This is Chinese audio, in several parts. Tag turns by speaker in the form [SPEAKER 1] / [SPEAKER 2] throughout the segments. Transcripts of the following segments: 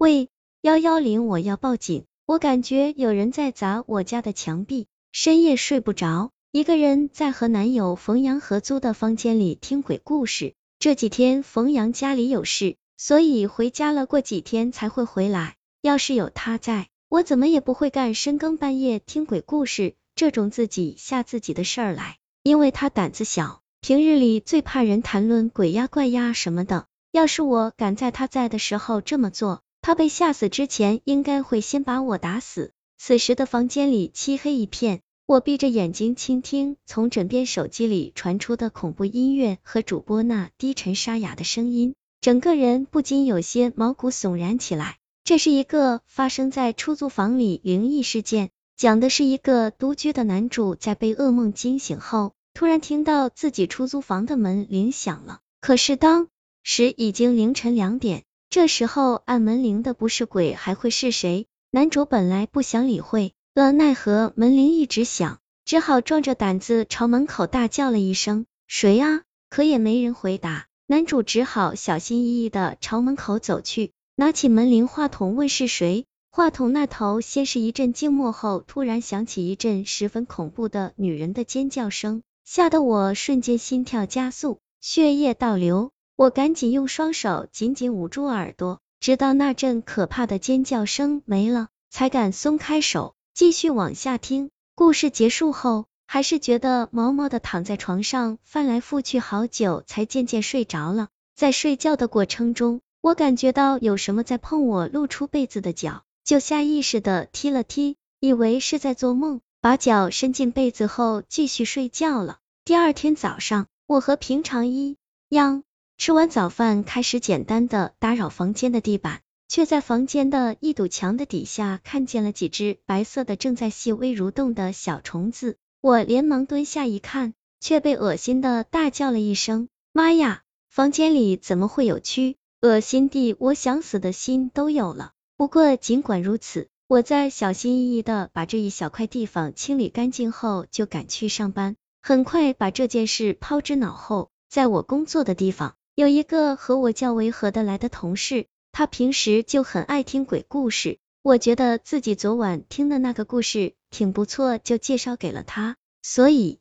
[SPEAKER 1] 喂，幺幺零，我要报警！我感觉有人在砸我家的墙壁，深夜睡不着，一个人在和男友冯阳合租的房间里听鬼故事。这几天冯阳家里有事，所以回家了，过几天才会回来。要是有他在，我怎么也不会干深更半夜听鬼故事这种自己吓自己的事儿来。因为他胆子小，平日里最怕人谈论鬼呀怪呀什么的。要是我敢在他在的时候这么做，他被吓死之前，应该会先把我打死。此时的房间里漆黑一片，我闭着眼睛倾听从枕边手机里传出的恐怖音乐和主播那低沉沙哑的声音，整个人不禁有些毛骨悚然起来。这是一个发生在出租房里灵异事件，讲的是一个独居的男主在被噩梦惊醒后，突然听到自己出租房的门铃响了。可是当时已经凌晨两点，这时候按门铃的不是鬼还会是谁？男主本来不想理会，可奈何门铃一直响，只好壮着胆子朝门口大叫了一声：“谁啊？”可也没人回答，男主只好小心翼翼的朝门口走去。拿起门铃话筒问是谁，话筒那头先是一阵静默，后突然响起一阵十分恐怖的女人的尖叫声，吓得我瞬间心跳加速，血液倒流。我赶紧用双手紧紧捂住耳朵，直到那阵可怕的尖叫声没了，才敢松开手，继续往下听。故事结束后，还是觉得毛毛的躺在床上，翻来覆去好久，才渐渐睡着了。在睡觉的过程中，我感觉到有什么在碰我露出被子的脚，就下意识的踢了踢，以为是在做梦，把脚伸进被子后继续睡觉了。第二天早上，我和平常一样吃完早饭，开始简单的打扰房间的地板，却在房间的一堵墙的底下看见了几只白色的正在细微蠕动的小虫子。我连忙蹲下一看，却被恶心的大叫了一声：“妈呀！房间里怎么会有蛆？”恶心地，我想死的心都有了。不过尽管如此，我在小心翼翼的把这一小块地方清理干净后，就赶去上班。很快把这件事抛之脑后。在我工作的地方，有一个和我较为合得来的同事，他平时就很爱听鬼故事。我觉得自己昨晚听的那个故事挺不错，就介绍给了他。所以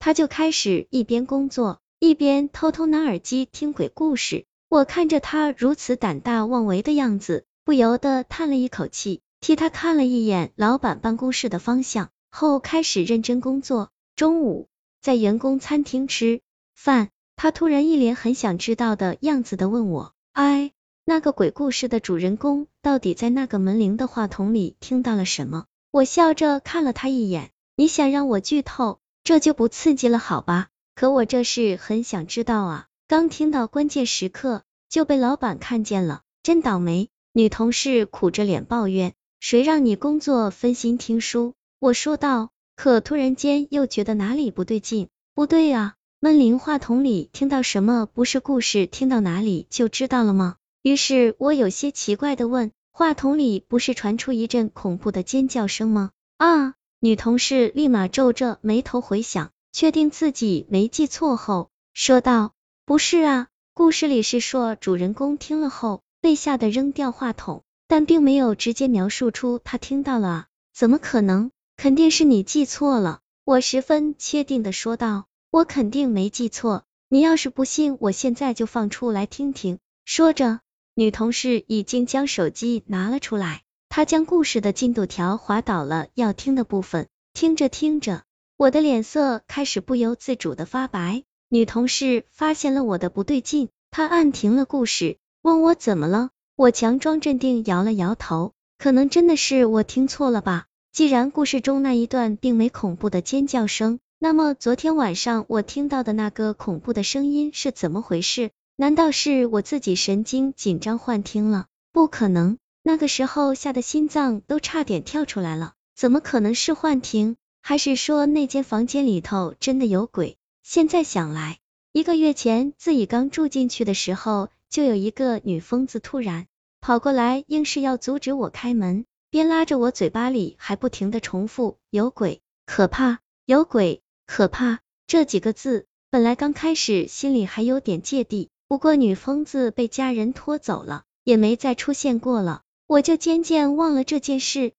[SPEAKER 1] 他就开始一边工作，一边偷偷拿耳机听鬼故事。我看着他如此胆大妄为的样子，不由得叹了一口气，替他看了一眼老板办公室的方向，后开始认真工作。中午在员工餐厅吃饭，他突然一脸很想知道的样子的问我：“哎，那个鬼故事的主人公到底在那个门铃的话筒里听到了什么？”我笑着看了他一眼：“你想让我剧透，这就不刺激了，好吧？可我这是很想知道啊。”刚听到关键时刻就被老板看见了，真倒霉。女同事苦着脸抱怨：“谁让你工作分心听书？”我说道，可突然间又觉得哪里不对劲。不对啊，门铃话筒里听到什么不是故事，听到哪里就知道了吗？于是我有些奇怪的问：“话筒里不是传出一阵恐怖的尖叫声吗？”啊！女同事立马皱着眉头回想，确定自己没记错后，说道。不是啊，故事里是说主人公听了后被吓得扔掉话筒，但并没有直接描述出他听到了啊，怎么可能？肯定是你记错了。我十分确定的说道，我肯定没记错，你要是不信，我现在就放出来听听。说着，女同事已经将手机拿了出来，她将故事的进度条滑倒了要听的部分，听着听着，我的脸色开始不由自主的发白。女同事发现了我的不对劲，她按停了故事，问我怎么了。我强装镇定，摇了摇头，可能真的是我听错了吧。既然故事中那一段并没恐怖的尖叫声，那么昨天晚上我听到的那个恐怖的声音是怎么回事？难道是我自己神经紧张幻听了？不可能，那个时候吓得心脏都差点跳出来了，怎么可能是幻听？还是说那间房间里头真的有鬼？现在想来，一个月前自己刚住进去的时候，就有一个女疯子突然跑过来，硬是要阻止我开门，边拉着我嘴巴里还不停的重复“有鬼，可怕，有鬼，可怕”这几个字。本来刚开始心里还有点芥蒂，不过女疯子被家人拖走了，也没再出现过了。我就渐渐忘了这件事。